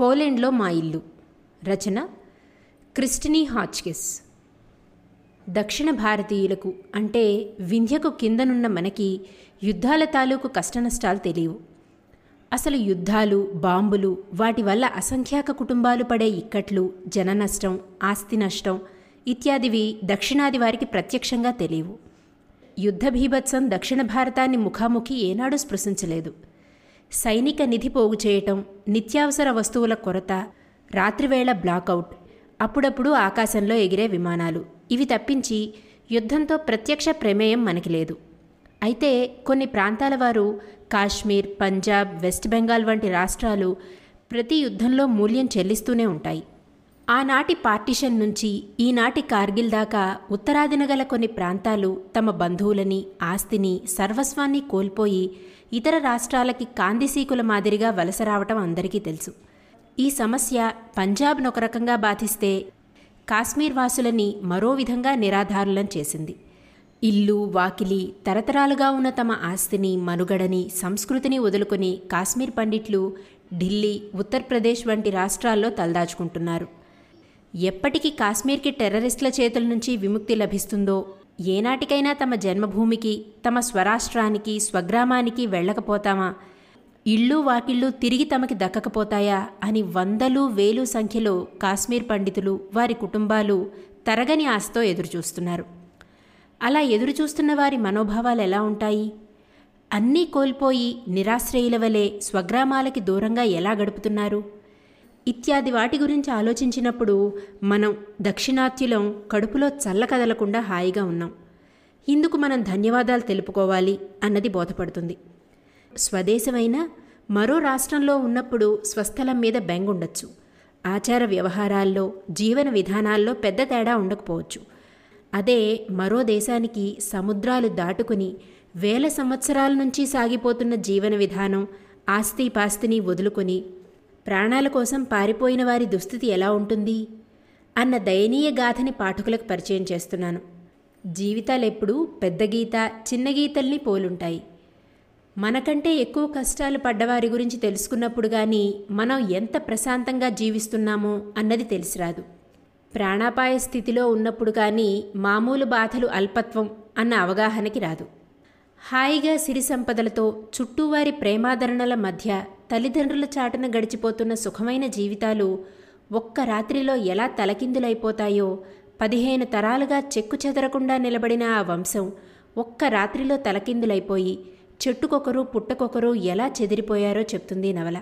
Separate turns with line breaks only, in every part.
పోలెండ్లో మా ఇల్లు. రచన క్రిస్టినీ హాచ్కిస్. దక్షిణ భారతీయులకు అంటే వింధ్యకు కిందనున్న మనకి యుద్ధాల తాలూకు కష్టనష్టాలు తెలియవు. అసలు యుద్ధాలు బాంబులు వాటి వల్ల అసంఖ్యాక కుటుంబాలు పడే ఇక్కట్లు జన నష్టం ఆస్తి నష్టం ఇత్యాదివి దక్షిణాది వారికి ప్రత్యక్షంగా తెలియవు. యుద్ధ భీభత్సం దక్షిణ భారతాన్ని ముఖాముఖి ఏనాడూ స్పృశించలేదు. సైనిక నిధి పోగు చేయటం నిత్యావసర వస్తువుల కొరత రాత్రివేళ బ్లాకౌట్ అప్పుడప్పుడు ఆకాశంలో ఎగిరే విమానాలు. ఇవి తప్పించి యుద్ధంతో ప్రత్యక్ష ప్రమేయం మనకి లేదు. అయితే కొన్ని ప్రాంతాల వారు కాశ్మీర్ పంజాబ్ వెస్ట్ బెంగాల్ వంటి రాష్ట్రాలు ప్రతి యుద్ధంలో మూల్యం చెల్లిస్తూనే ఉంటాయి. ఆనాటి పార్టిషన్ నుంచి ఈనాటి కార్గిల్ దాకా ఉత్తరాదిన గల కొన్ని ప్రాంతాలు తమ బంధువులని ఆస్తిని సర్వస్వాన్ని కోల్పోయి ఇతర రాష్ట్రాలకి కాందిసీకుల మాదిరిగా వలస రావటం అందరికీ తెలుసు. ఈ సమస్య పంజాబ్ను ఒక రకంగా బాధిస్తే కాశ్మీర్ వాసులని మరో విధంగా నిరాధారులం చేసింది. ఇల్లు వాకిలి తరతరాలుగా ఉన్న తమ ఆస్తిని మనుగడని సంస్కృతిని వదులుకొని కాశ్మీర్ పండిట్లు ఢిల్లీ ఉత్తరప్రదేశ్ వంటి రాష్ట్రాల్లో తలదాచుకుంటున్నారు. ఎప్పటికీ కాశ్మీర్కి టెర్రరిస్టుల చేతుల నుంచి విముక్తి లభిస్తుందో? ఏనాటికైనా తమ జన్మభూమికి తమ స్వరాష్ట్రానికి స్వగ్రామానికి వెళ్ళకపోతామా? ఇళ్ళు వాకిళ్ళు తిరిగి తమకి దక్కకపోతాయా? అని వందలు వేలు సంఖ్యలో కాశ్మీర్ పండితులు వారి కుటుంబాలు తరగని ఆశతో ఎదురుచూస్తున్నారు. అలా ఎదురుచూస్తున్న వారి మనోభావాలు ఎలా ఉంటాయి? అన్నీ కోల్పోయి నిరాశ్రయుల వలె స్వగ్రామాలకి దూరంగా ఎలా గడుపుతున్నారు? ఇత్యాది వాటి గురించి ఆలోచించినప్పుడు మనం దక్షిణాత్యులం కడుపులో చల్ల కదలకుండా హాయిగా ఉన్నాం. ఇందుకు మనం ధన్యవాదాలు తెలుపుకోవాలి అన్నది బోధపడుతుంది. స్వదేశమైన మరో రాష్ట్రంలో ఉన్నప్పుడు స్వస్థలం మీద బెంగుండొచ్చు. ఆచార వ్యవహారాల్లో జీవన విధానాల్లో పెద్ద తేడా ఉండకపోవచ్చు. అదే మరో దేశానికి సముద్రాలు దాటుకుని వేల సంవత్సరాల నుంచి సాగిపోతున్న జీవన విధానం ఆస్తి పాస్తిని వదులుకొని ప్రాణాల కోసం పారిపోయిన వారి దుస్థితి ఎలా ఉంటుంది? అన్న దయనీయ గాథని పాఠకులకు పరిచయం చేస్తున్నాను. జీవితాలెప్పుడూ పెద్ద గీత చిన్న గీతల్ని పోలుంటాయి. మనకంటే ఎక్కువ కష్టాలు పడ్డవారి గురించి తెలుసుకున్నప్పుడు కానీ మనం ఎంత ప్రశాంతంగా జీవిస్తున్నామో అన్నది తెలిసిరాదు. ప్రాణాపాయ స్థితిలో ఉన్నప్పుడు కానీ మామూలు బాధలు అల్పత్వం అన్న అవగాహనకి రాదు. హాయిగా సిరి సంపదలతో చుట్టూవారి ప్రేమాదరణల మధ్య తల్లిదండ్రుల చాటున గడిచిపోతున్న సుఖమైన జీవితాలు ఒక్క రాత్రిలో ఎలా తలకిందులైపోతాయో పదిహేను తరాలుగా చెక్కు చెదరకుండా నిలబడిన ఆ వంశం ఒక్క రాత్రిలో తలకిందులైపోయి చెట్టుకొకరు పుట్టకొకరు ఎలా చెదిరిపోయారో చెప్తుంది నవల.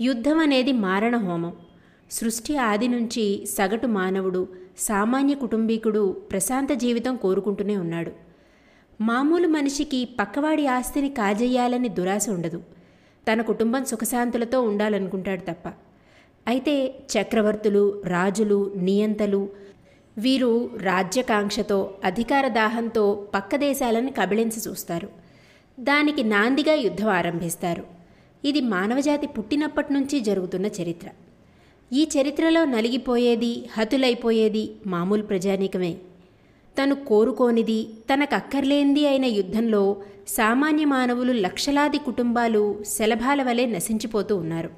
యుద్ధం అనేది మారణ హోమం. సృష్టి ఆది నుంచి సగటు మానవుడు సామాన్య కుటుంబీకుడు ప్రశాంత జీవితం కోరుకుంటూనే ఉన్నాడు. మామూలు మనిషికి పక్కవాడి ఆస్తిని కాజేయాలని దురాశ ఉండదు. తన కుటుంబం సుఖశాంతులతో ఉండాలనుకుంటాడు తప్ప. అయితే చక్రవర్తులు రాజులు నియంతలు వీరు రాజ్యకాంక్షతో అధికార దాహంతో పక్క దేశాలను కబళించి చూస్తారు. దానికి నాందిగా యుద్ధం ఆరంభిస్తారు. ఇది మానవజాతి పుట్టినప్పటి నుంచి జరుగుతున్న చరిత్ర. ఈ చరిత్రలో నలిగిపోయేది హతులైపోయేది మామూలు ప్రజానీకమే. తను కోరుకోనిది తనకక్కర్లేంది అయిన యుద్ధంలో సామాన్య మానవులు లక్షలాది కుటుంబాలు శలభాల వలె నశించిపోతూ ఉన్నారు.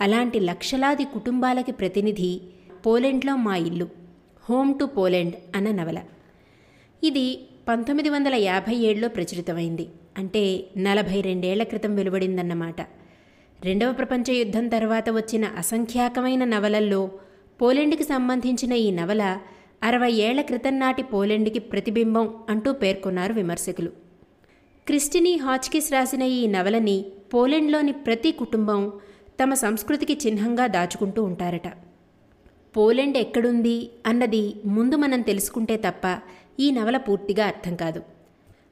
అలాంటి లక్షలాది కుటుంబాలకి ప్రతినిధి పోలెండ్లో మా ఇల్లు హోమ్ టు పోలెండ్ అన్న నవల. ఇది పంతొమ్మిది వందల యాభై ఏడులో ప్రచురితమైంది. అంటే నలభై రెండేళ్ళ క్రితం వెలువడిందన్నమాట. రెండవ ప్రపంచ యుద్ధం తర్వాత వచ్చిన అసంఖ్యాకమైన నవలల్లో పోలెండ్కి సంబంధించిన ఈ నవల అరవై ఏళ్ళ క్రితం నాటి పోలెండ్కి ప్రతిబింబం అంటూ పేర్కొన్నారు విమర్శకులు. క్రిస్టినీ హాచ్కిస్ రాసిన ఈ నవలని పోలెండ్లోని ప్రతి కుటుంబం తమ సంస్కృతికి చిహ్నంగా దాచుకుంటూ ఉంటారట. పోలెండ్ ఎక్కడుంది అన్నది ముందు మనం తెలుసుకుంటే తప్ప ఈ నవల పూర్తిగా అర్థం కాదు.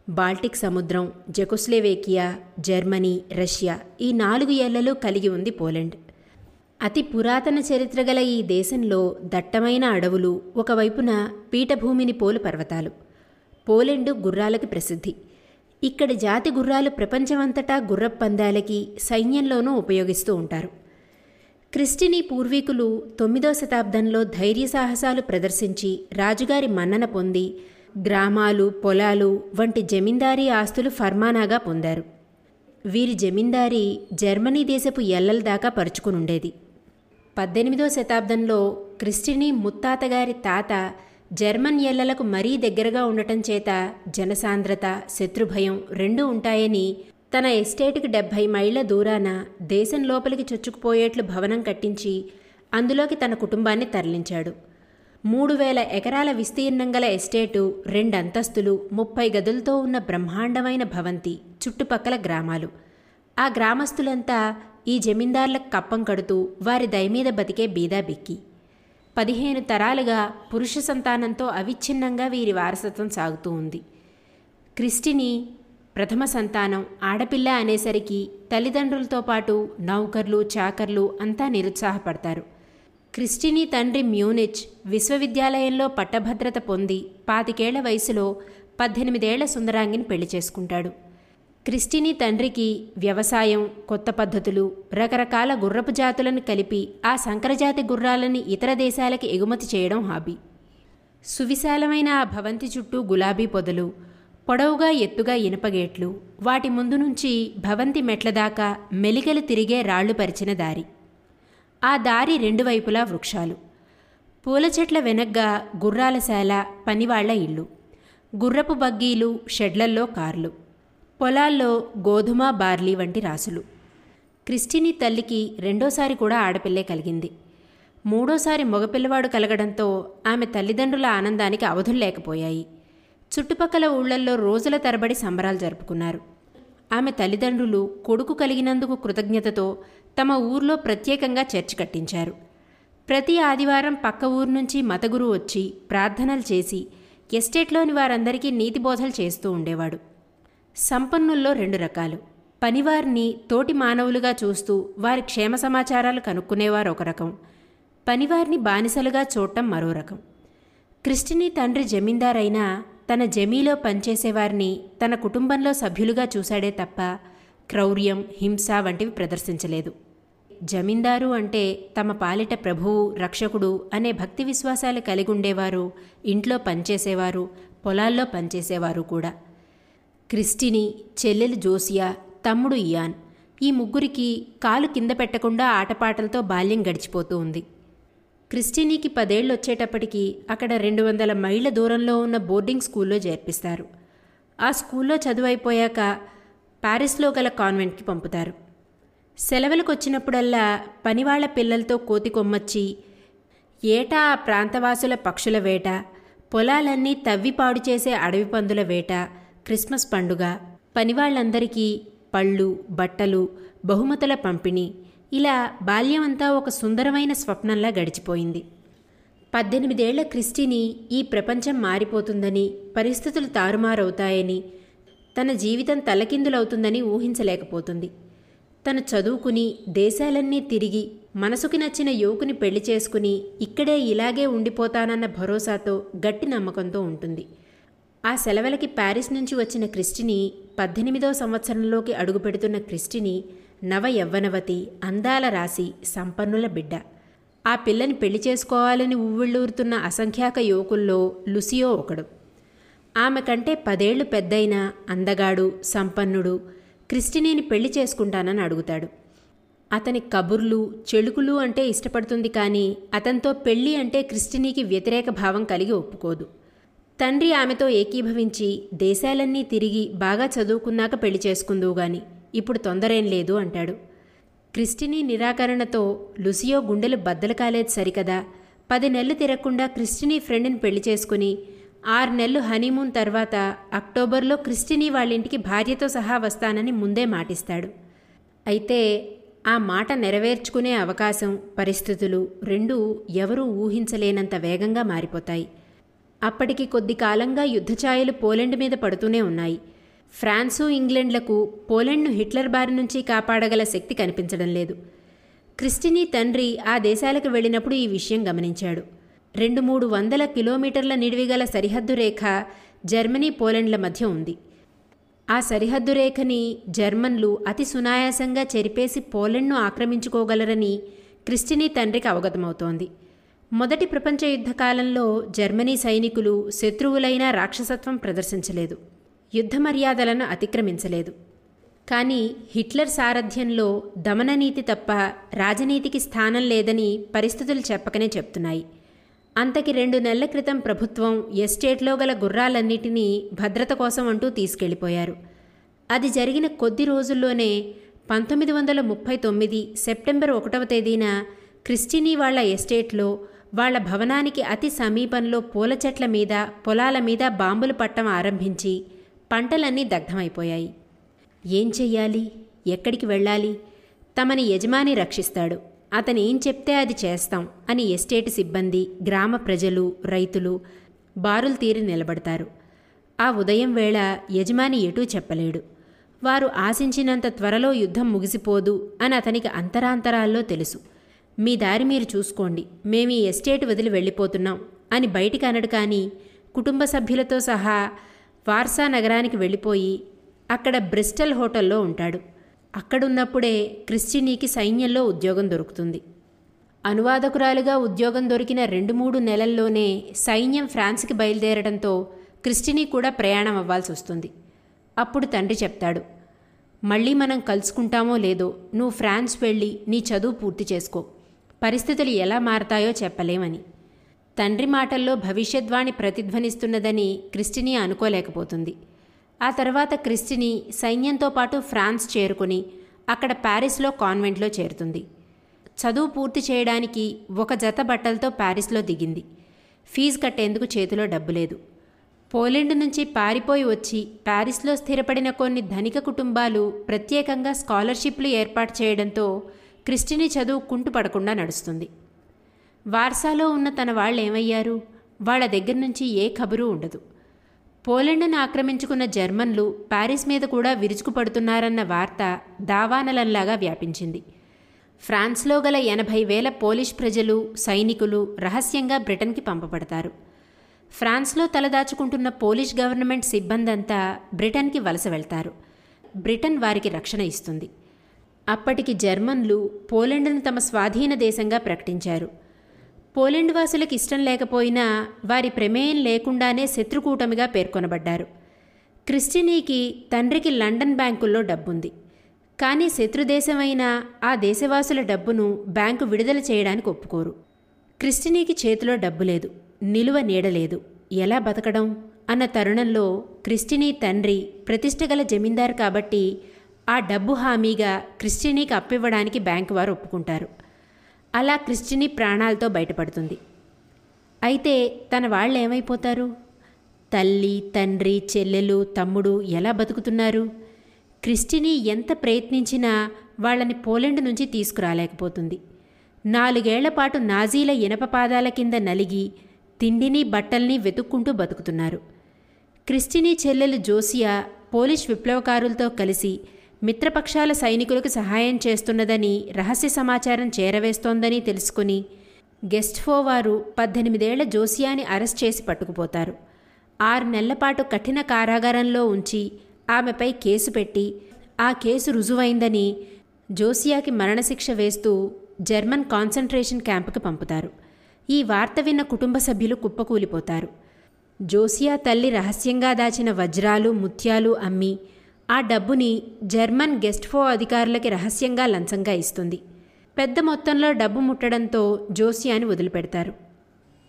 బాల్టిక్ సముద్రం జెకోస్లేవేకియా జర్మనీ రష్యా ఈ నాలుగు ఏళ్ళలో కలిగి ఉంది పోలెండ్. అతి పురాతన చరిత్ర గల ఈ దేశంలో దట్టమైన అడవులు ఒకవైపున పీఠభూమిని పోలు పర్వతాలు. పోలెండు గుర్రాలకి ప్రసిద్ధి. ఇక్కడి జాతి గుర్రాలు ప్రపంచమంతటా గుర్రపందాలకి సైన్యంలోనూ ఉపయోగిస్తూ ఉంటారు. క్రిస్టినీ పూర్వీకులు తొమ్మిదో శతాబ్దంలో ధైర్య సాహసాలు ప్రదర్శించి రాజుగారి మన్నన పొంది గ్రామాలు పొలాలు వంటి జమీందారీ ఆస్తులు ఫర్మానాగా పొందారు. వీరి జమీందారీ జర్మనీ దేశపు ఎల్లల దాకా పరుచుకునుండేది. పద్దెనిమిదో శతాబ్దంలో క్రిస్టిని ముత్తాతగారి తాత జర్మన్ ఎల్లలకు మరీ దగ్గరగా ఉండటం చేత జనసాంద్రత శత్రుభయం రెండూ ఉంటాయని తన ఎస్టేటుకి డెబ్భై మైళ్ళ దూరాన దేశం లోపలికి చొచ్చుకుపోయేట్లు భవనం కట్టించి అందులోకి తన కుటుంబాన్ని తరలించాడు. మూడు వేల ఎకరాల విస్తీర్ణం గల ఎస్టేటు రెండంతస్తులు ముప్పై గదులతో ఉన్న బ్రహ్మాండమైన భవంతి చుట్టుపక్కల గ్రామాలు. ఆ గ్రామస్తులంతా ఈ జమీందార్లకు కప్పం కడుతూ వారి దయమీద బతికే బీదా బిక్కి. పదిహేను తరాలుగా పురుష సంతానంతో అవిచ్ఛిన్నంగా వీరి వారసత్వం సాగుతూ ఉంది. క్రిస్టిని ప్రథమ సంతానం ఆడపిల్ల అనేసరికి తల్లిదండ్రులతో పాటు నౌకర్లు చాకర్లు అంతా నిరుత్సాహపడతారు. క్రిస్టిని తండ్రి మ్యూనిచ్ విశ్వవిద్యాలయంలో పట్టభద్రత పొంది పాతికేళ్ళ వయసులో పద్దెనిమిదేళ్ళ సుందరాంగిని పెళ్ళి చేసుకుంటాడు. క్రిస్టిని తండ్రికి వ్యవసాయం కొత్త పద్ధతులు రకరకాల గుర్రపు జాతులను కలిపి ఆ సంకరజాతి గుర్రాలని ఇతర దేశాలకి ఎగుమతి చేయడం హాబీ. సువిశాలమైన ఆ భవంతి చుట్టూ గులాబీ పొదలు పొడవుగా ఎత్తుగా ఇనుపగేట్లు వాటి ముందు నుంచి భవంతి మెట్ల దాకా మెలికలు తిరిగే రాళ్ళు పరిచిన దారి. ఆ దారి రెండు వైపులా వృక్షాలు. పూల చెట్ల వెనగ్గా గుర్రాల శాల పనివాళ్ళ ఇల్లు గుర్రపు బగ్గీలు షెడ్లల్లో కార్లు. పొలాల్లో గోధుమ బార్లీ వంటి రాసులు. క్రిస్టిని తల్లికి రెండోసారి కూడా ఆడపిల్లే కలిగింది. మూడోసారి మగపిల్లవాడు కలగడంతో ఆమె తల్లిదండ్రుల ఆనందానికి అవధులు లేకపోయాయి. చుట్టుపక్కల ఊళ్ళల్లో రోజుల తరబడి సంబరాలు జరుపుకున్నారు. ఆమె తల్లిదండ్రులు కొడుకు కలిగినందుకు కృతజ్ఞతతో తమ ఊర్లో ప్రత్యేకంగా చర్చి కట్టించారు. ప్రతి ఆదివారం పక్క ఊరు నుంచి మతగురు వచ్చి ప్రార్థనలు చేసి ఎస్టేట్లోని వారందరికీ నీతి బోధలు చేస్తూ ఉండేవాడు. సంపన్నుల్లో రెండు రకాలు. పనివారిని తోటి మానవులుగా చూస్తూ వారి క్షేమ సమాచారాలు కనుక్కునేవారు ఒక రకం. పనివారిని బానిసలుగా చూడటం మరో రకం. క్రిస్టిని తండ్రి జమీందారైనా తన జమీలో పనిచేసేవారిని తన కుటుంబంలో సభ్యులుగా చూశాడే తప్ప క్రౌర్యం హింస వంటివి ప్రదర్శించలేదు. జమీందారు అంటే తమ పాలిట ప్రభువు రక్షకుడు అనే భక్తి విశ్వాసాలు కలిగి ఉండేవారు ఇంట్లో పనిచేసేవారు పొలాల్లో పనిచేసేవారు కూడా. క్రిస్టిని చెల్లెలు జోసియా తమ్ముడు ఇయాన్. ఈ ముగ్గురికి కాలు కింద పెట్టకుండా ఆటపాటలతో బాల్యం గడిచిపోతూ ఉంది. క్రిస్టినీకి పదేళ్ళు వచ్చేటప్పటికి అక్కడ రెండు వందల మైళ్ళ దూరంలో ఉన్న బోర్డింగ్ స్కూల్లో చేర్పిస్తారు. ఆ స్కూల్లో చదువైపోయాక ప్యారిస్లో గల కాన్వెంట్కి పంపుతారు. సెలవులకు వచ్చినప్పుడల్లా పనివాళ్ళ పిల్లలతో కోతి కొమ్మచ్చి ఏటా ఆ ప్రాంతవాసుల పక్షుల వేట పొలాలన్నీ తవ్వి పాడు చేసే అడవి పందుల వేట క్రిస్మస్ పండుగ. పనివాళ్ళందరికీ పళ్ళు బట్టలు బహుమతుల పంపిణీ. ఇలా బాల్యమంతా ఒక సుందరమైన స్వప్నంలా గడిచిపోయింది. పద్దెనిమిదేళ్ళ క్రిస్టిని ఈ ప్రపంచం మారిపోతుందని పరిస్థితులు తారుమారవుతాయని తన జీవితం తలకిందులవుతుందని ఊహించలేకపోతుంది. తను చదువుకుని దేశాలన్నీ తిరిగి మనసుకి నచ్చిన యువకుని పెళ్ళి చేసుకుని ఇక్కడే ఇలాగే ఉండిపోతానన్న భరోసాతో గట్టి నమ్మకంతో ఉంటుంది. ఆ సెలవులకి ప్యారిస్ నుంచి వచ్చిన క్రిస్టిని పద్దెనిమిదో సంవత్సరంలోకి అడుగుపెడుతున్న క్రిస్టిని నవ యవ్వనవతి అందాల రాశి సంపన్నుల బిడ్డ. ఆ పిల్లని పెళ్ళి చేసుకోవాలని ఉవ్విళ్ళూరుతున్న అసంఖ్యాక యువకుల్లో లుసియో ఒకడు. ఆమె కంటే పదేళ్ళు పెద్దయిన అందగాడు సంపన్నుడు క్రిస్టినీని పెళ్ళి చేసుకుంటానని అడుగుతాడు. అతని కబుర్లు చెడుకులు అంటే ఇష్టపడుతుంది కానీ అతనితో పెళ్ళి అంటే క్రిస్టినీకి వ్యతిరేక భావం కలిగి ఒప్పుకోదు. తండ్రి ఆమెతో ఏకీభవించి దేశాలన్నీ తిరిగి బాగా చదువుకున్నాక పెళ్ళి చేసుకుందువుగాని ఇప్పుడు తొందరేం లేదు అంటాడు. క్రిస్టినీ నిరాకరణతో లుసియో గుండెలు బద్దలు కాలేదు సరికదా. పది నెలలు తిరగకుండా క్రిస్టినీ ఫ్రెండ్ని పెళ్ళి చేసుకుని ఆరు నెలలు హనీమూన్ తర్వాత అక్టోబర్లో క్రిస్టినీ వాళ్ళింటికి భార్యతో సహా వస్తానని ముందే మాటిస్తాడు. అయితే ఆ మాట నెరవేర్చుకునే అవకాశం పరిస్థితులు రెండూ ఎవరూ ఊహించలేనంత వేగంగా మారిపోతాయి. అప్పటికి కొద్ది కాలంగా యుద్ధఛాయలు పోలెండ్ మీద పడుతూనే ఉన్నాయి. ఫ్రాన్సు ఇంగ్లాండ్లకు పోలెండ్ను హిట్లర్ బారి నుంచి కాపాడగల శక్తి కనిపించడం లేదు. క్రిస్టినీ తండ్రి ఆ దేశాలకు వెళ్ళినప్పుడు ఈ విషయం గమనించాడు. రెండు మూడు వందల కిలోమీటర్ల నిడివిగల సరిహద్దు రేఖ జర్మనీ పోలెండ్ల మధ్య ఉంది. ఆ సరిహద్దు రేఖని జర్మన్లు అతి సునాయాసంగా చెరిపేసి పోలెండ్ను ఆక్రమించుకోగలరని క్రిస్టినీ తండ్రికి అవగతమవుతోంది. మొదటి ప్రపంచ యుద్ధ కాలంలో జర్మనీ సైనికులు శత్రువులైన రాక్షసత్వం ప్రదర్శించలేదు యుద్ధ మర్యాదలను అతిక్రమించలేదు. కానీ హిట్లర్ సారథ్యంలో దమననీతి తప్ప రాజనీతికి స్థానం లేదని పరిస్థితులు చెప్పకనే చెప్తున్నాయి. అంతకి రెండు నెలల క్రితం ప్రభుత్వం ఎస్టేట్లో గల గుర్రాలన్నిటినీ భద్రత కోసం అంటూ తీసుకెళ్ళిపోయారు. అది జరిగిన కొద్ది రోజుల్లోనే పంతొమ్మిది వందల ముప్పై తొమ్మిది సెప్టెంబర్ ఒకటవ తేదీన క్రిస్టినీ వాళ్ళ ఎస్టేట్లో వాళ్ళ భవనానికి అతి సమీపంలో పూల చెట్ల మీద పొలాల మీద బాంబులు పట్టం ఆరంభించి పంటలన్నీ దగ్ధమైపోయాయి. ఏం చెయ్యాలి? ఎక్కడికి వెళ్ళాలి? తమని యజమాని రక్షిస్తాడు. అతను ఏం చెప్తే అది చేస్తాం అని ఎస్టేట్ సిబ్బంది గ్రామ ప్రజలు రైతులు బారులు తీరి నిలబడతారు. ఆ ఉదయం వేళ యజమాని ఎటూ చెప్పలేడు. వారు ఆశించినంత త్వరలో యుద్ధం ముగిసిపోదు అని అతనికి అంతరాంతరాల్లో తెలుసు. మీ దారి మీరు చూసుకోండి. మేము ఈ ఎస్టేట్ వదిలి వెళ్ళిపోతున్నాం. అని బయటికి అనడు కానీ కుటుంబ సభ్యులతో సహా వార్సా నగరానికి వెళ్ళిపోయి అక్కడ బ్రిస్టల్ హోటల్లో ఉంటాడు. అక్కడున్నప్పుడే క్రిస్టినీకి సైన్యంలో ఉద్యోగం దొరుకుతుంది. అనువాదకురాలుగా ఉద్యోగం దొరికిన రెండు మూడు నెలల్లోనే సైన్యం ఫ్రాన్స్కి బయలుదేరడంతో క్రిస్టినీ కూడా ప్రయాణం అవ్వాల్సి వస్తుంది. అప్పుడు తండ్రి చెప్తాడు మళ్ళీ మనం కలుసుకుంటామో లేదో నువ్వు ఫ్రాన్స్ వెళ్ళి నీ చదువు పూర్తి చేసుకో. పరిస్థితులు ఎలా మారతాయో చెప్పలేమని. తండ్రి మాటల్లో భవిష్యద్వాణి ప్రతిధ్వనిస్తున్నదని క్రిస్టిని అనుకోలేకపోతుంది. ఆ తర్వాత క్రిస్టిని సైన్యంతో పాటు ఫ్రాన్స్ చేరుకుని అక్కడ ప్యారిస్లో కాన్వెంట్లో చేరుతుంది. చదువు పూర్తి చేయడానికి ఒక జత బట్టలతో ప్యారిస్లో దిగింది. ఫీజు కట్టేందుకు చేతిలో డబ్బు లేదు. పోలెండ్ నుంచి పారిపోయి వచ్చి ప్యారిస్లో స్థిరపడిన కొన్ని ధనిక కుటుంబాలు ప్రత్యేకంగా స్కాలర్షిప్లు ఏర్పాటు చేయడంతో క్రిస్టిని చదువు కుంటుపడకుండా నడుస్తుంది. వార్సాలో ఉన్న తన వాళ్ళు ఏమయ్యారు వాళ్ళ దగ్గర నుంచి ఏ కబురు ఉండదు. పోలెండ్ను ఆక్రమించుకున్న జర్మన్లు ప్యారిస్ మీద కూడా విరుచుకుపడుతున్నారన్న వార్త దావానలంలాగా వ్యాపించింది. ఫ్రాన్స్లో గల ఎనభై వేల పోలిష్ ప్రజలు సైనికులు రహస్యంగా బ్రిటన్కి పంపబడతారు. ఫ్రాన్స్లో తలదాచుకుంటున్న పోలిష్ గవర్నమెంట్ సిబ్బందంతా బ్రిటన్కి వలస వెళ్తారు. బ్రిటన్ వారికి రక్షణ ఇస్తుంది. అప్పటికి జర్మన్లు పోలెండ్ను తమ స్వాధీన దేశంగా ప్రకటించారు. పోలెండ్ వాసులకు ఇష్టం లేకపోయినా వారి ప్రమేయం లేకుండానే శత్రుకూటమిగా పేర్కొనబడ్డారు. క్రిస్టినీకి తండ్రికి లండన్ బ్యాంకుల్లో డబ్బుంది. కానీ శత్రుదేశమైన ఆ దేశవాసుల డబ్బును బ్యాంకు విడుదల చేయడానికి ఒప్పుకోరు. క్రిస్టినీకి చేతిలో డబ్బు లేదు నిలువ నీడలేదు ఎలా బతకడం? అన్న తరుణంలో క్రిస్టినీ తండ్రి ప్రతిష్టగల జమీందారు కాబట్టి ఆ డబ్బు హామీగా క్రిస్టినీకి అప్పివ్వడానికి బ్యాంకు వారు ఒప్పుకుంటారు. అలా క్రిస్టినీ ప్రాణాలతో బయటపడుతుంది. అయితే తన వాళ్ళు ఏమైపోతారు? తల్లి తండ్రి చెల్లెలు తమ్ముడు ఎలా బతుకుతున్నారు? క్రిస్టినీ ఎంత ప్రయత్నించినా వాళ్ళని పోలెండ్ నుంచి తీసుకురాలేకపోతుంది. నాలుగేళ్ళ పాటు నాజీల ఇనప పాదాల కింద నలిగి తిండిని బట్టల్ని వెతుక్కుంటూ బతుకుతున్నారు. క్రిస్టినీ చెల్లెలు జోసియా పోలిష్ విప్లవకారులతో కలిసి మిత్రపక్షాల సైనికులకు సహాయం చేస్తున్నదని రహస్య సమాచారం చేరవేస్తోందని తెలుసుకుని గెస్ట్ఫో వారు పద్దెనిమిదేళ్ళ జోసియాని అరెస్ట్ చేసి పట్టుకుపోతారు. ఆరు నెలలపాటు కఠిన కారాగారంలో ఉంచి ఆమెపై కేసు పెట్టి ఆ కేసు రుజువైందని జోసియాకి మరణశిక్ష వేస్తూ జర్మన్ కాన్సన్ట్రేషన్ క్యాంపుకి పంపుతారు. ఈ వార్త విన్న కుటుంబ సభ్యులు కుప్పకూలిపోతారు. జోసియా తల్లి రహస్యంగా దాచిన వజ్రాలు ముత్యాలు అమ్మి ఆ డబ్బుని జర్మన్ గెస్ట్ఫో అధికారులకి రహస్యంగా లంచంగా ఇస్తుంది. పెద్ద మొత్తంలో డబ్బు ముట్టడంతో జోసియాని వదిలిపెడతారు.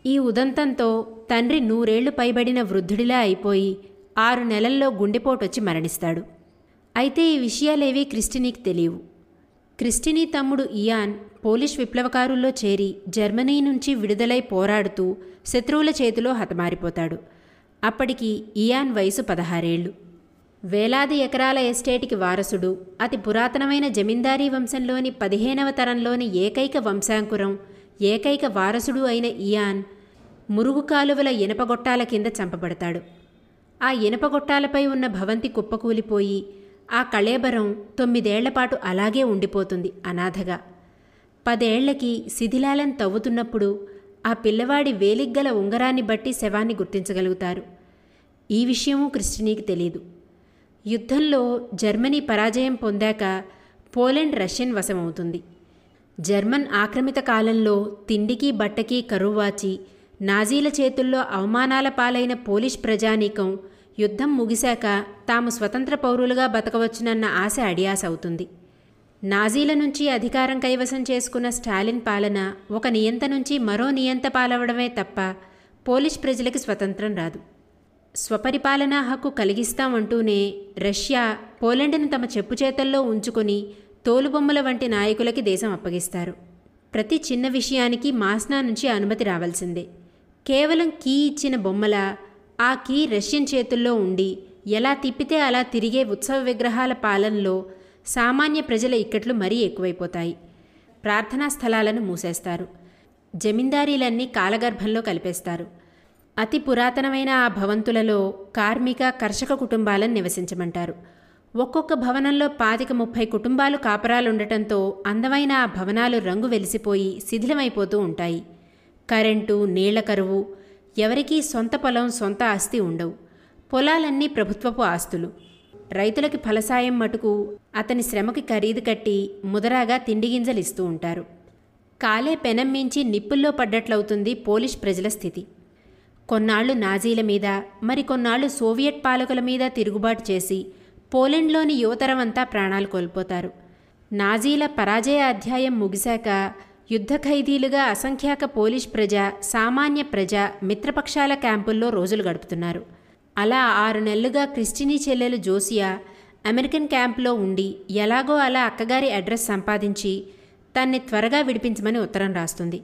ఈ ఉదంతంతో తండ్రి నూరేళ్ళు పైబడిన వృద్ధుడిలా అయిపోయి ఆరు నెలల్లో గుండెపోటొచ్చి మరణిస్తాడు. అయితే ఈ విషయాలేవీ క్రిస్టినీకి తెలియవు. క్రిస్టినీ తమ్ముడు ఇయాన్ పోలిష్ విప్లవకారుల్లో చేరి జర్మనీ నుంచి విడుదలై పోరాడుతూ శత్రువుల చేతిలో హతమారిపోతాడు. అప్పటికి ఇయాన్ వయసు పదహారేళ్ళు. వేలాది ఎకరాల ఎస్టేట్కి వారసుడు అతి పురాతనమైన జమీందారీ వంశంలోని పదిహేనవ తరంలోని ఏకైక వంశాంకురం ఏకైక వారసుడు అయిన ఇయాన్ మురుగు కాలువల ఇనపగొట్టాల కింద చంపబడతాడు. ఆ ఇనపగొట్టాలపై ఉన్న భవంతి కుప్పకూలిపోయి ఆ కళేబరం తొమ్మిదేళ్ళపాటు అలాగే ఉండిపోతుంది అనాథగా. పదేళ్ళకి శిథిలాలను తవ్వుతున్నప్పుడు ఆ పిల్లవాడి వేలిగ్గల ఉంగరాన్ని బట్టి శవాన్ని గుర్తించగలుగుతారు. ఈ విషయమూ క్రిస్టినీకి తెలియదు యుద్ధంలో జర్మనీ పరాజయం పొందాక పోలెండ్ రష్యన్ వశమవుతుంది. జర్మన్ ఆక్రమిత కాలంలో తిండికి బట్టకి కరువాచి నాజీల చేతుల్లో అవమానాల పాలైన పోలిష్ ప్రజానీకం యుద్ధం ముగిశాక తాము స్వతంత్ర పౌరులుగా బతకవచ్చునన్న ఆశ అడియాస అవుతుంది నాజీల నుంచి అధికారం కైవసం చేసుకున్న స్టాలిన్ పాలన ఒక నియంత నుంచి మరో నియంత పాలవడమే తప్ప పోలిష్ ప్రజలకి స్వతంత్రం రాదు. స్వపరిపాలనా హక్కు కలిగిస్తామంటూనే రష్యా పోలెండ్ను తమ చెప్పు చేతల్లో ఉంచుకొని తోలుబొమ్మల వంటి నాయకులకి దేశం అప్పగిస్తారు. ప్రతి చిన్న విషయానికి మాస్నా నుంచి అనుమతి రావాల్సిందే. కేవలం కీ ఇచ్చిన బొమ్మల ఆ కీ రష్యన్ చేతుల్లో ఉండి ఎలా తిప్పితే అలా తిరిగే ఉత్సవ విగ్రహాల పాలనలో సామాన్య ప్రజల ఇక్కట్లు మరీ ఎక్కువైపోతాయి. ప్రార్థనా స్థలాలను మూసేస్తారు. జమీందారీలన్నీ కాలగర్భంలో కలిపేస్తారు. అతి పురాతనమైన ఆ భవంతులలో కార్మిక కర్షక కుటుంబాలను నివసించమంటారు. ఒక్కొక్క భవనంలో పాతిక ముప్పై కుటుంబాలు కాపరాలుండటంతో అందమైన ఆ భవనాలు రంగు వెలిసిపోయి శిథిలమైపోతూ ఉంటాయి. కరెంటు నీళ్ళ కరువు ఎవరికీ సొంత పొలం సొంత ఆస్తి ఉండవు. పొలాలన్నీ ప్రభుత్వపు ఆస్తులు. రైతులకి ఫలసాయం మటుకు అతని శ్రమకి ఖరీదు కట్టి ముదరాగా తిండి గింజలు ఇస్తూ ఉంటారు. కాలే పెనం మించి నిప్పుల్లో పడ్డట్లవుతుంది పోలిష్ ప్రజల స్థితి. కొన్నాళ్ళు నాజీల మీద మరికొన్నాళ్ళు సోవియట్ పాలకుల మీద తిరుగుబాటు చేసి పోలెండ్లోని యువతరమంతా ప్రాణాలు కోల్పోతారు. నాజీల పరాజయ అధ్యాయం ముగిశాక యుద్ధ ఖైదీలుగా అసంఖ్యాక పోలిష్ ప్రజ సామాన్య ప్రజ మిత్రపక్షాల క్యాంపుల్లో రోజులు గడుపుతున్నారు. అలా ఆరు నెలలుగా క్రిస్టినీ చెల్లెలు జోసియా అమెరికన్ క్యాంపులో ఉండి ఎలాగో అలా అక్కగారి అడ్రస్ సంపాదించి తన్ని త్వరగా విడిపించమని ఉత్తరం రాస్తుంది.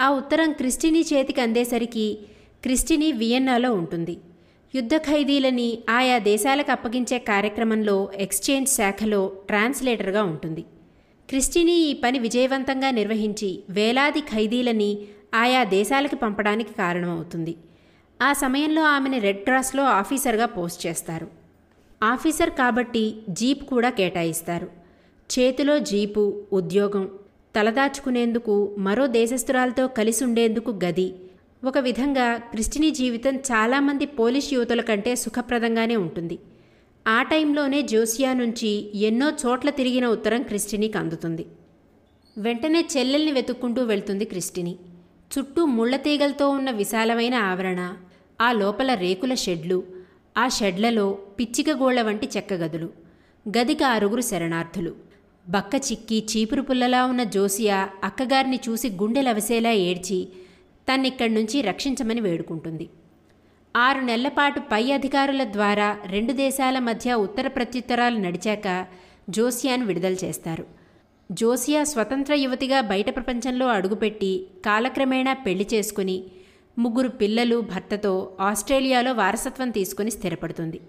ఆ ఉత్తరం క్రిస్టినీ చేతికి అందేసరికి క్రిస్టిని వియన్నాలో ఉంటుంది. యుద్ధ ఖైదీలని ఆయా దేశాలకు అప్పగించే కార్యక్రమంలో ఎక్స్చేంజ్ శాఖలో ట్రాన్స్లేటర్గా ఉంటుంది. క్రిస్టిని ఈ పని విజయవంతంగా నిర్వహించి వేలాది ఖైదీలని ఆయా దేశాలకి పంపడానికి కారణమవుతుంది. ఆ సమయంలో ఆమెను రెడ్ క్రాస్లో ఆఫీసర్గా పోస్ట్ చేస్తారు. ఆఫీసర్ కాబట్టి జీప్ కూడా కేటాయిస్తారు. చేతిలో జీపు ఉద్యోగం తలదాచుకునేందుకు మరో దేశస్థురాలతో కలిసి ఉండేందుకు గది ఒక విధంగా క్రిస్టినీ జీవితం చాలామంది పోలిష్ యువతుల కంటే సుఖప్రదంగానే ఉంటుంది. ఆ టైంలోనే జోసియా నుంచి ఎన్నో చోట్ల తిరిగిన ఉత్తరం క్రిస్టినీకి అందుతుంది. వెంటనే చెల్లెల్ని వెతుక్కుంటూ వెళ్తుంది క్రిస్టిని. చుట్టూ ముళ్ళతీగలతో ఉన్న విశాలమైన ఆవరణ ఆ లోపల రేకుల షెడ్లు ఆ షెడ్లలో పిచ్చికగోళ్ళ వంటి చెక్క గదులు గదికి ఆరుగురు శరణార్థులు. బక్క చిక్కి చీపురు పుల్లలా ఉన్న జోసియా అక్కగారిని చూసి గుండెలవసేలా ఏడ్చి తన్నిక్కడి నుంచి రక్షించమని వేడుకుంటుంది. ఆరు నెలలపాటు పై అధికారుల ద్వారా రెండు దేశాల మధ్య ఉత్తర ప్రత్యుత్తరాలు నడిచాక జోసియాను విడుదల చేస్తారు. జోసియా స్వతంత్ర యువతిగా బయట ప్రపంచంలో అడుగుపెట్టి కాలక్రమేణా పెళ్ళి చేసుకుని ముగ్గురు పిల్లలు భర్తతో ఆస్ట్రేలియాలో వారసత్వం తీసుకుని స్థిరపడుతుంది.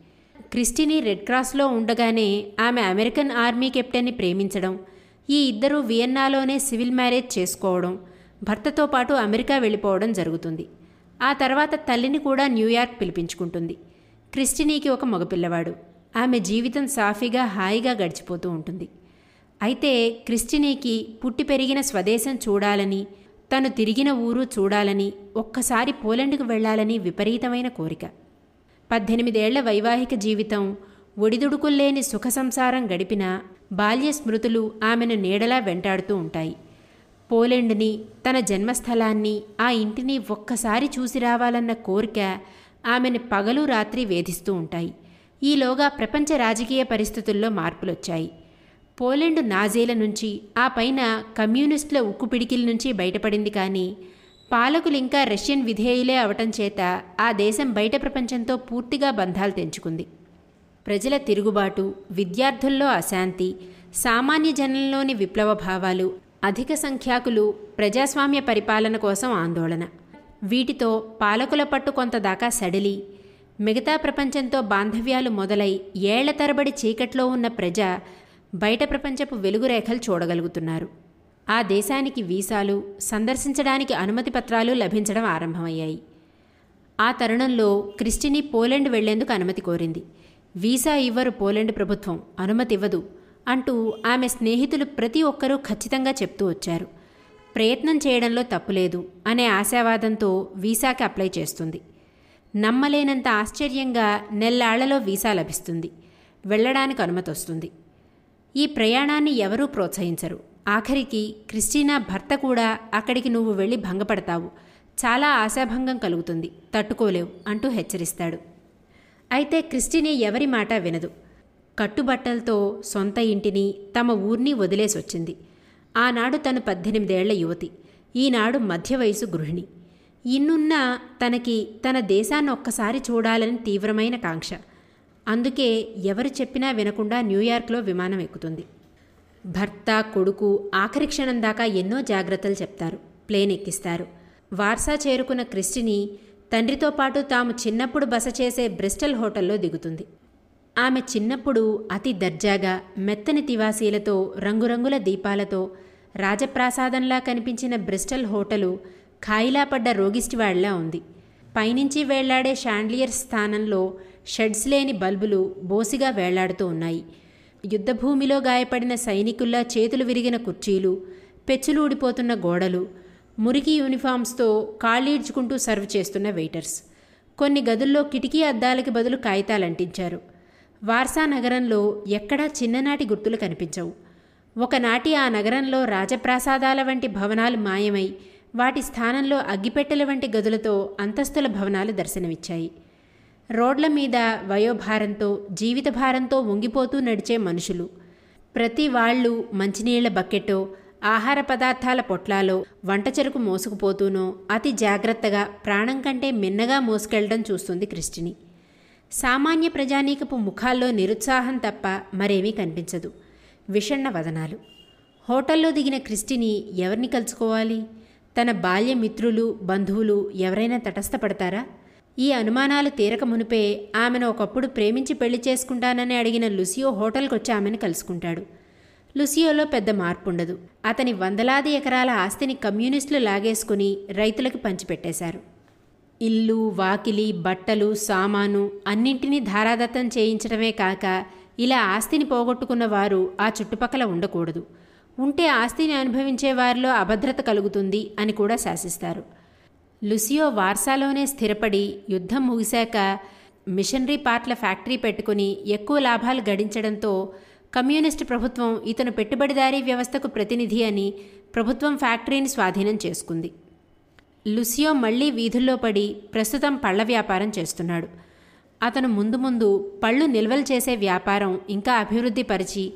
క్రిస్టిని రెడ్ క్రాస్లో ఉండగానే ఆమె అమెరికన్ ఆర్మీ కెప్టెన్ని ప్రేమించడం ఈ ఇద్దరూ వియన్నాలోనే సివిల్ మ్యారేజ్ చేసుకోవడం భర్తతో పాటు అమెరికా వెళ్ళిపోవడం జరుగుతుంది. ఆ తర్వాత తల్లిని కూడా న్యూయార్క్ పిలిపించుకుంటుంది. క్రిస్టినీకి ఒక మగపిల్లవాడు. ఆమె జీవితం సాఫీగా హాయిగా గడిచిపోతూ ఉంటుంది. అయితే క్రిస్టినీకి పుట్టి పెరిగిన స్వదేశం చూడాలని తను తిరిగిన ఊరు చూడాలని ఒక్కసారి పోలెండ్కు వెళ్ళాలని విపరీతమైన కోరిక. పద్దెనిమిదేళ్ళ వైవాహిక జీవితం ఒడిదుడుకుల్లేని సుఖ సంసారం గడిపిన బాల్య స్మృతులు ఆమెను నీడలా వెంటాడుతూ ఉంటాయి. పోలెండ్ని తన జన్మస్థలాన్ని ఆ ఇంటిని ఒక్కసారి చూసి రావాలన్న కోరిక ఆమెను పగలు రాత్రి వేధిస్తూ ఉంటాయి. ఈలోగా ప్రపంచ రాజకీయ పరిస్థితుల్లో మార్పులొచ్చాయి. పోలెండ్ నాజీల నుంచి ఆ పైన కమ్యూనిస్టుల ఉక్కు పిడికిల నుంచి బయటపడింది కానీ పాలకులు ఇంకా రష్యన్ విధేయులే అవటం చేత ఆ దేశం బయట ప్రపంచంతో పూర్తిగా బంధాలు తెంచుకుంది. ప్రజల తిరుగుబాటు విద్యార్థుల్లో అశాంతి సామాన్య జనంలోని విప్లవ భావాలు అధిక సంఖ్యాకులు ప్రజాస్వామ్య పరిపాలన కోసం ఆందోళన. వీటితో పాలకుల పట్టు కొంతదాకా సడిలి. మిగతా ప్రపంచంతో బాంధవ్యాలు మొదలై ఏళ్ళ తరబడి చీకట్లో ఉన్న ప్రజ బయట ప్రపంచపు వెలుగురేఖలు చూడగలుగుతున్నారు. ఆ దేశానికి వీసాలు సందర్శించడానికి అనుమతి పత్రాలు లభించడం ఆరంభమయ్యాయి. ఆ తరుణంలో క్రిస్టిని పోలెండ్ వెళ్ళేందుకు అనుమతి కోరింది. వీసా ఇవ్వరు పోలెండ్ ప్రభుత్వం అనుమతి ఇవ్వదు. అంటూ ఆమె స్నేహితులు ప్రతి ఒక్కరూ ఖచ్చితంగా చెప్తూ వచ్చారు. ప్రయత్నం చేయడంలో తప్పులేదు అనే ఆశావాదంతో వీసాకి అప్లై చేస్తుంది. నమ్మలేనంత ఆశ్చర్యంగా నెల్లాళ్ళలో వీసా లభిస్తుంది. వెళ్ళడానికి అనుమతి వస్తుంది ఈ ప్రయాణాన్ని ఎవరూ ప్రోత్సహించరు. ఆఖరికి క్రిస్టీనా భర్త కూడా అక్కడికి నువ్వు వెళ్ళి భంగపడతావు. చాలా ఆశాభంగం కలుగుతుంది. తట్టుకోలేవు అంటూ హెచ్చరిస్తాడు. అయితే క్రిస్టిని ఎవరి మాట వినదు. కట్టుబట్టలతో సొంత ఇంటిని తమ ఊర్ని వదిలేసొచ్చింది. ఆనాడు తను పద్దెనిమిదేళ్ళ యువతి. ఈనాడు మధ్య వయసు గృహిణి. ఇన్నున్నా తనకి తన దేశాన్ని ఒక్కసారి చూడాలని తీవ్రమైన కాంక్ష. అందుకే ఎవరు చెప్పినా వినకుండా న్యూయార్క్లో విమానం ఎక్కుతుంది. భర్త కొడుకు ఆఖరి క్షణం దాకా ఎన్నో జాగ్రత్తలు చెప్తారు. ప్లేన్ ఎక్కిస్తారు. వార్సా చేరుకున్న క్రిస్టిని తండ్రితో పాటు తాము చిన్నప్పుడు బస చేసే బ్రిస్టల్ హోటల్లో దిగుతుంది. ఆమె చిన్నప్పుడు అతి దర్జాగా మెత్తని తివాసీలతో రంగురంగుల దీపాలతో రాజప్రాసాదంలా కనిపించిన బ్రిస్టల్ హోటలు ఖాయిలాపడ్డ రోగిస్టివాళ్ళా ఉంది. పైనుంచి వేళ్ళాడే షాండ్లియర్ స్థానంలో షెడ్స్ లేని బల్బులు బోసిగా వేళ్ళాడుతూ ఉన్నాయి. యుద్ధభూమిలో గాయపడిన సైనికుల్లా చేతులు విరిగిన కుర్చీలు పెచ్చులు ఊడిపోతున్న గోడలు మురికి యూనిఫామ్స్తో కాళ్ళీడ్చుకుంటూ సర్వ్ చేస్తున్న వెయిటర్స్. కొన్ని గదుల్లో కిటికీ అద్దాలకి బదులు కాగితాలు అంటించారు వార్సా నగరంలో ఎక్కడా చిన్ననాటి గుర్తులు కనిపించవు. ఒకనాటి ఆ నగరంలో రాజప్రాసాదాల వంటి భవనాలు మాయమై వాటి స్థానంలో అగ్గిపెట్టెల వంటి గదులతో అంతస్తుల భవనాలు దర్శనమిచ్చాయి. రోడ్ల మీద వయోభారంతో జీవిత భారంతో వంగిపోతూ నడిచే మనుషులు. ప్రతి వాళ్ళు మంచినీళ్ళ బకెట్టో ఆహార పదార్థాల పొట్లాలో వంట చెరుకు మోసుకుపోతూనో అతి జాగ్రత్తగా ప్రాణం కంటే మిన్నగా మోసుకెళ్ళడం చూస్తుంది క్రిస్టిని సామాన్య ప్రజానీకపు ముఖాల్లో నిరుత్సాహం తప్ప మరేమీ కనిపించదు. విషణ్ణ వదనాలు. హోటల్లో దిగిన క్రిస్టిని ఎవరిని కలుసుకోవాలి? తన బాల్య మిత్రులు బంధువులు ఎవరైనా తటస్థపడతారా? ఈ అనుమానాలు తీరక మునిపే ఆమెను ఒకప్పుడు ప్రేమించి పెళ్ళి చేసుకుంటానని అడిగిన లుసియో హోటల్కొచ్చి ఆమెను కలుసుకుంటాడు. లుసియోలో పెద్ద మార్పుండదు. అతని వందలాది ఎకరాల ఆస్తిని కమ్యూనిస్టులు లాగేసుకుని రైతులకు పంచిపెట్టేశారు. ఇల్లు వాకిలి బట్టలు సామాను అన్నింటినీ ధారాదత్తం చేయించడమే కాక ఇలా ఆస్తిని పోగొట్టుకున్న వారు ఆ చుట్టుపక్కల ఉండకూడదు. ఉంటే ఆస్తిని అనుభవించే వారిలో అభద్రత కలుగుతుంది అని కూడా శాసిస్తారు. లుసియో వార్సాలోనే స్థిరపడి యుద్ధం ముగిశాక మిషనరీ పార్ట్ల ఫ్యాక్టరీ పెట్టుకుని ఎక్కువ లాభాలు గడించడంతో కమ్యూనిస్టు ప్రభుత్వం ఇతను పెట్టుబడిదారీ వ్యవస్థకు ప్రతినిధి అని ప్రభుత్వం ఫ్యాక్టరీని స్వాధీనం చేసుకుంది. లుసియో మళ్ళీ వీధుల్లో పడి ప్రస్తుతం పళ్ళ వ్యాపారం చేస్తున్నాడు. అతను ముందు ముందు పళ్ళు నిల్వలు చేసే వ్యాపారం ఇంకా అభివృద్ధి పరిచి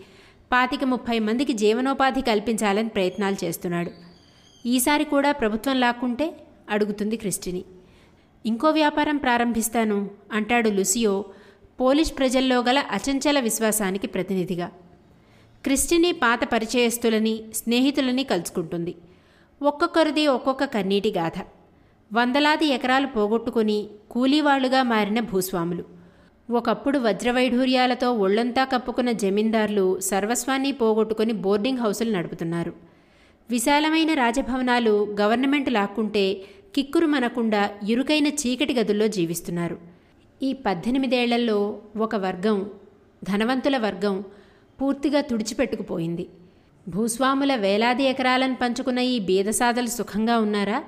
పాతిక ముప్పై మందికి జీవనోపాధి కల్పించాలని ప్రయత్నాలు చేస్తున్నాడు. ఈసారి కూడా ప్రభుత్వం లాక్కుంటే? అడుగుతుంది క్రిస్టిని. ఇంకో వ్యాపారం ప్రారంభిస్తాను అంటాడు లుసియో పోలిష్ ప్రజల్లో గల అచంచల విశ్వాసానికి ప్రతినిధిగా. క్రిస్టిని పాత పరిచయస్తులని స్నేహితులని కలుసుకుంటుంది. ఒక్కొక్కరిది ఒక్కొక్క కన్నీటి గాథ. వందలాది ఎకరాలు పోగొట్టుకుని కూలీవాళ్ళుగా మారిన భూస్వాములు. ఒకప్పుడు వజ్రవైఢూర్యాలతో ఒళ్ళంతా కప్పుకున్న జమీందార్లు సర్వస్వాన్ని పోగొట్టుకుని బోర్డింగ్ హౌసులు నడుపుతున్నారు. విశాలమైన రాజభవనాలు గవర్నమెంట్ లాక్కుంటే కిక్కురు మనకుండా ఇరుకైన చీకటి గదుల్లో జీవిస్తున్నారు. ఈ పద్దెనిమిదేళ్ళలో ఒక వర్గం ధనవంతుల వర్గం పూర్తిగా తుడిచిపెట్టుకుపోయింది. భూస్వాముల వేలాది ఎకరాలను పంచుకున్న ఈ బీదసాదలు సుఖంగా ఉన్నారా?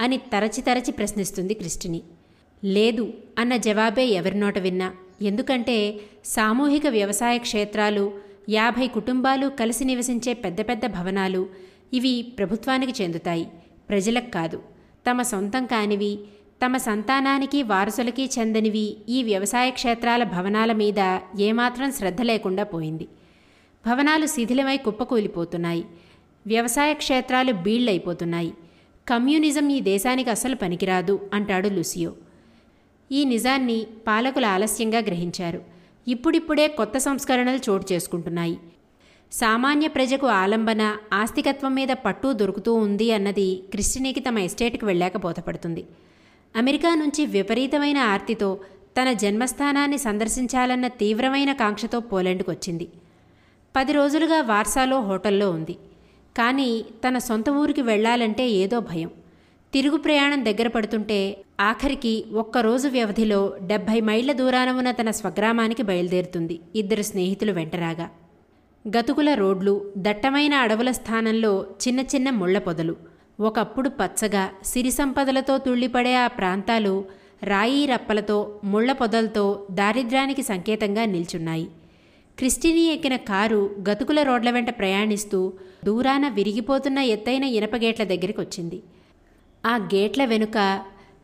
అని తరచి తరచి ప్రశ్నిస్తుంది క్రిస్టిని లేదు అన్న జవాబే ఎవరి నోట విన్నా. ఎందుకంటే సామూహిక వ్యవసాయ క్షేత్రాలు యాభై కుటుంబాలు కలిసి నివసించే పెద్ద పెద్ద భవనాలు ఇవి ప్రభుత్వానికి చెందుతాయి. ప్రజలకు కాదు. తమ సొంతం కానివి తమ సంతానానికి వారసులకి చెందనివి ఈ వ్యవసాయ క్షేత్రాల భవనాల మీద ఏమాత్రం శ్రద్ధ లేకుండా పోయింది. భవనాలు శిథిలమై కుప్పకూలిపోతున్నాయి. వ్యవసాయ క్షేత్రాలు బీళ్ళైపోతున్నాయి కమ్యూనిజం ఈ దేశానికి అసలు పనికిరాదు అంటాడు లుసియో. ఈ నిజాన్ని పాలకులు ఆలస్యంగా గ్రహించారు. ఇప్పుడిప్పుడే కొత్త సంస్కరణలు చోటు చేసుకుంటున్నాయి. సామాన్య ప్రజకు ఆలంబన ఆస్తికత్వం మీద పట్టు దొరుకుతూ ఉంది అన్నది క్రిస్టినీకి తమ ఎస్టేట్కి వెళ్ళాక బోధపడుతుంది. అమెరికా నుంచి విపరీతమైన ఆర్తితో తన జన్మస్థానాన్ని సందర్శించాలన్న తీవ్రమైన కాంక్షతో పోలాండ్కు వచ్చింది పది రోజులుగా వార్సాలో హోటల్లో ఉంది. కానీ తన సొంత ఊరికి వెళ్ళాలంటే ఏదో భయం. తిరుగు ప్రయాణం దగ్గర పడుతుంటే ఆఖరికి ఒక్కరోజు వ్యవధిలో డెబ్భై మైళ్ళ దూరాన ఉన్న తన స్వగ్రామానికి బయలుదేరుతుంది ఇద్దరు స్నేహితులు వెంటరాగా. గతుకుల రోడ్లు దట్టమైన అడవుల స్థానంలో చిన్న చిన్న ముళ్ళ పొదలు ఒకప్పుడు పచ్చగా సిరి సంపదలతో తుళ్ళిపడే ఆ ప్రాంతాలు రాయి రప్పలతో ముళ్ళ పొదలతో దారిద్ర్యానికి సంకేతంగా నిల్చున్నాయి. క్రిస్టినీ ఎక్కిన కారు గతుకుల రోడ్ల వెంట ప్రయాణిస్తూ దూరాన విరిగిపోతున్న ఎత్తైన ఇనపగేట్ల దగ్గరికి వచ్చింది. ఆ గేట్ల వెనుక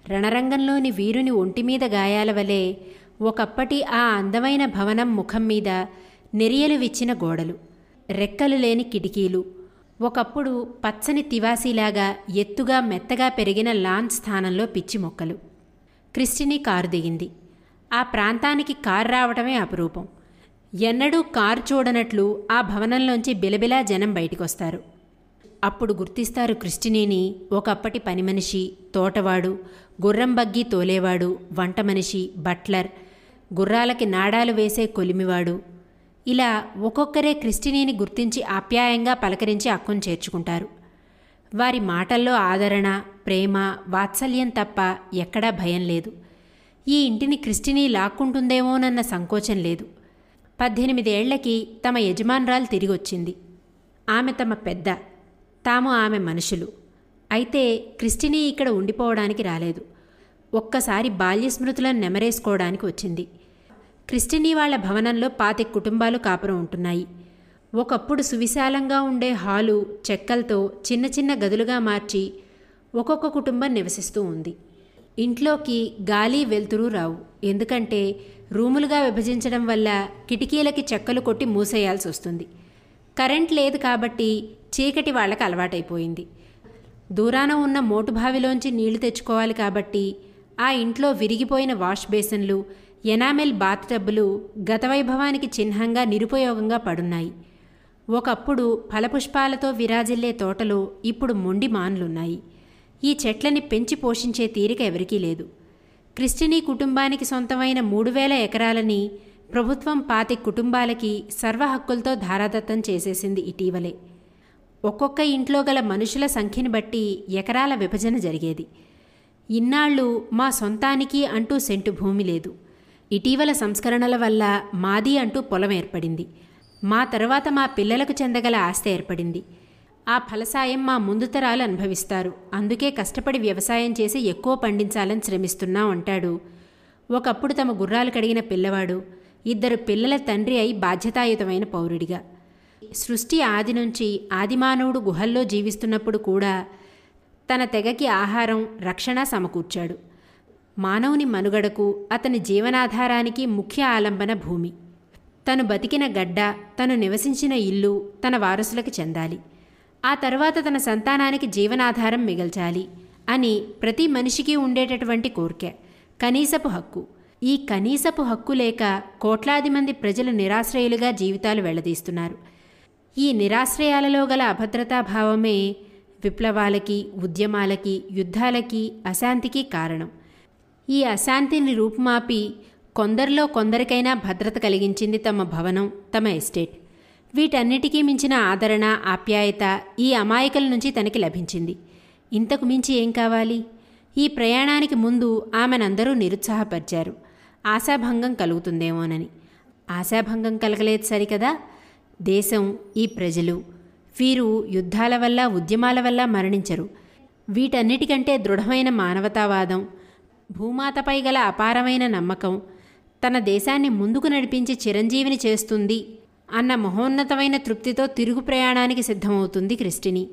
రణరంగంలోని వీరుని ఒంటిమీద గాయాల వలె ఒకప్పటి ఆ అందమైన భవనం ముఖం మీద నెరియలు విచ్చిన గోడలు రెక్కలు లేని కిటికీలు ఒకప్పుడు పచ్చని తివాసీలాగా ఎత్తుగా మెత్తగా పెరిగిన లాన్ స్థానంలో పిచ్చి మొక్కలు. క్రిస్టిని కారు దిగింది. ఆ ప్రాంతానికి కారు రావటమే అపురూపం. ఎన్నడూ కారు చూడనట్లు ఆ భవనంలోంచి బిలబిలా జనం బయటికొస్తారు. అప్పుడు గుర్తిస్తారు క్రిస్టినీని ఒకప్పటి పని మనిషి తోటవాడు గుర్రం బగ్గి తోలేవాడు వంట మనిషి బట్లర్ గుర్రాలకి నాడాలు వేసే కొలిమివాడు. ఇలా ఒక్కొక్కరే క్రిస్టినీని గుర్తించి ఆప్యాయంగా పలకరించి అక్కును చేర్చుకుంటారు. వారి మాటల్లో ఆదరణ ప్రేమ వాత్సల్యం తప్ప ఎక్కడా భయం లేదు. ఈ ఇంటిని క్రిస్టినీ లాక్కుంటుందేమోనన్న సంకోచం లేదు. పద్దెనిమిదేళ్ళకి తమ యజమానురాలు తిరిగొచ్చింది. ఆమె తమ పెద్ద తాము ఆమె మనుషులు. అయితే క్రిస్టినీ ఇక్కడ ఉండిపోవడానికి రాలేదు. ఒక్కసారి బాల్య స్మృతులను నెమరేసుకోవడానికి వచ్చింది. క్రిస్టినీ వాళ్ళ భవనంలో పాతి కుటుంబాలు కాపురం ఉంటున్నాయి. ఒకప్పుడు సువిశాలంగా ఉండే హాలు చెక్కలతో చిన్న చిన్న గదులుగా మార్చి ఒక్కొక్క కుటుంబం నివసిస్తూ ఉంది. ఇంట్లోకి గాలి వెలుతురు రావు. ఎందుకంటే రూములుగా విభజించడం వల్ల కిటికీలకి చెక్కలు కొట్టి మూసేయాల్సి వస్తుంది. కరెంట్ లేదు కాబట్టి చీకటి వాళ్ళకి అలవాటైపోయింది. దూరాన ఉన్న మోటుబావిలోంచి నీళ్ళు తెచ్చుకోవాలి కాబట్టి ఆ ఇంట్లో విరిగిపోయిన వాష్ బేసిన్లు ఎనామెల్ బాత్ టబ్బులు గతవైభవానికి చిహ్నంగా నిరుపయోగంగా పడున్నాయి. ఒకప్పుడు ఫలపుష్పాలతో విరాజిల్లే తోటలో ఇప్పుడు మొండి మాన్లున్నాయి. ఈ చెట్లని పెంచి పోషించే తీరిక ఎవరికీ లేదు. క్రిస్టినీ కుటుంబానికి సొంతమైన మూడు వేల ఎకరాలని ప్రభుత్వం పాతి కుటుంబాలకి సర్వ హక్కులతో ధారాదత్తం చేసేసింది ఇటీవలే. ఒక్కొక్క ఇంట్లో గల మనుషుల సంఖ్యని బట్టి ఎకరాల విభజన జరిగేది. ఇన్నాళ్ళు మా సొంతానికి అంటూ సెంటు భూమి లేదు. ఇటీవల సంస్కరణల వల్ల మాది అంటూ పొలం ఏర్పడింది. మా తర్వాత మా పిల్లలకు చెందగల ఆస్తి ఏర్పడింది. ఆ ఫలసాయం మా ముందు తరాలు అనుభవిస్తారు. అందుకే కష్టపడి వ్యవసాయం చేసి ఎక్కువ పండించాలని శ్రమిస్తున్నాం అంటాడు. ఒకప్పుడు తమ గుర్రాలు కడిగిన పిల్లవాడు ఇద్దరు పిల్లల తండ్రి అయి బాధ్యతాయుతమైన పౌరుడిగా. సృష్టి ఆది నుంచి ఆదిమానవుడు గుహల్లో జీవిస్తున్నప్పుడు కూడా తన తెగకి ఆహారం రక్షణ సమకూర్చాడు. మానవుని మనుగడకు అతని జీవనాధారానికి ముఖ్య ఆలంబన భూమి. తను బతికిన గడ్డ తను నివసించిన ఇల్లు తన వారసులకు చెందాలి. ఆ తర్వాత తన సంతానానికి జీవనాధారం మిగల్చాలి అని ప్రతి మనిషికి ఉండేటటువంటి కోరిక కనీసపు హక్కు. ఈ కనీసపు హక్కు లేక కోట్లాది మంది ప్రజలు నిరాశ్రయులుగా జీవితాలు వెళ్ళదీస్తున్నారు. ఈ నిరాశ్రయాలలో గల అభద్రతాభావమే విప్లవాలకి ఉద్యమాలకి యుద్ధాలకి అశాంతికి కారణం. ఈ అశాంతిని రూపుమాపి కొందరిలో కొందరికైనా భద్రత కలిగించింది తమ భవనం తమ ఎస్టేట్. వీటన్నిటికీ మించిన ఆదరణ ఆప్యాయత ఈ అమాయకుల నుంచి తనకి లభించింది. ఇంతకు మించి ఏం కావాలి? ఈ ప్రయాణానికి ముందు ఆమెనందరూ నిరుత్సాహపరిచారు. ఆశాభంగం కలుగుతుందేమోనని. ఆశాభంగం కలగలేదు సరికదా? దేశం ఈ ప్రజలు వీరు యుద్ధాల వల్ల ఉద్యమాల వల్ల మరణించరు. వీటన్నిటికంటే దృఢమైన మానవతావాదం భూమాతపై గల అపారమైన నమ్మకం తన దేశాన్ని ముందుకు నడిపించి చిరంజీవిని చేస్తుంది అన్న మహోన్నతమైన తృప్తితో తిరుగు ప్రయాణానికి సిద్ధమవుతుంది క్రిస్టిని.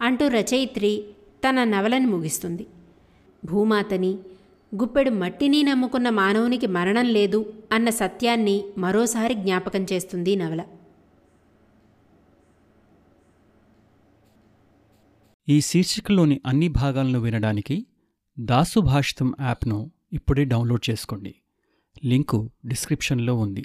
అంటూ రచయిత్రి తన నవలని ముగిస్తుంది. భూమాతని గుప్పెడు మట్టిని నమ్ముకున్న మానవునికి మరణం లేదు అన్న సత్యాన్ని మరోసారి జ్ఞాపకం చేస్తుంది నవల.
ఈ శీర్షికలోని అన్ని భాగాలను వినడానికి దాసు భాషితం యాప్ను ఇప్పుడే డౌన్లోడ్ చేసుకోండి. లింకు డిస్క్రిప్షన్లో ఉంది.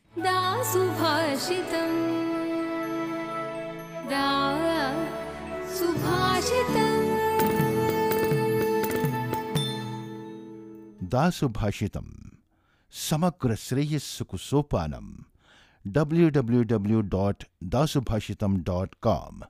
दासुभाषितम। समग्र
श्रेयस कुसोपानम W W W dot Dasubhashitam dot com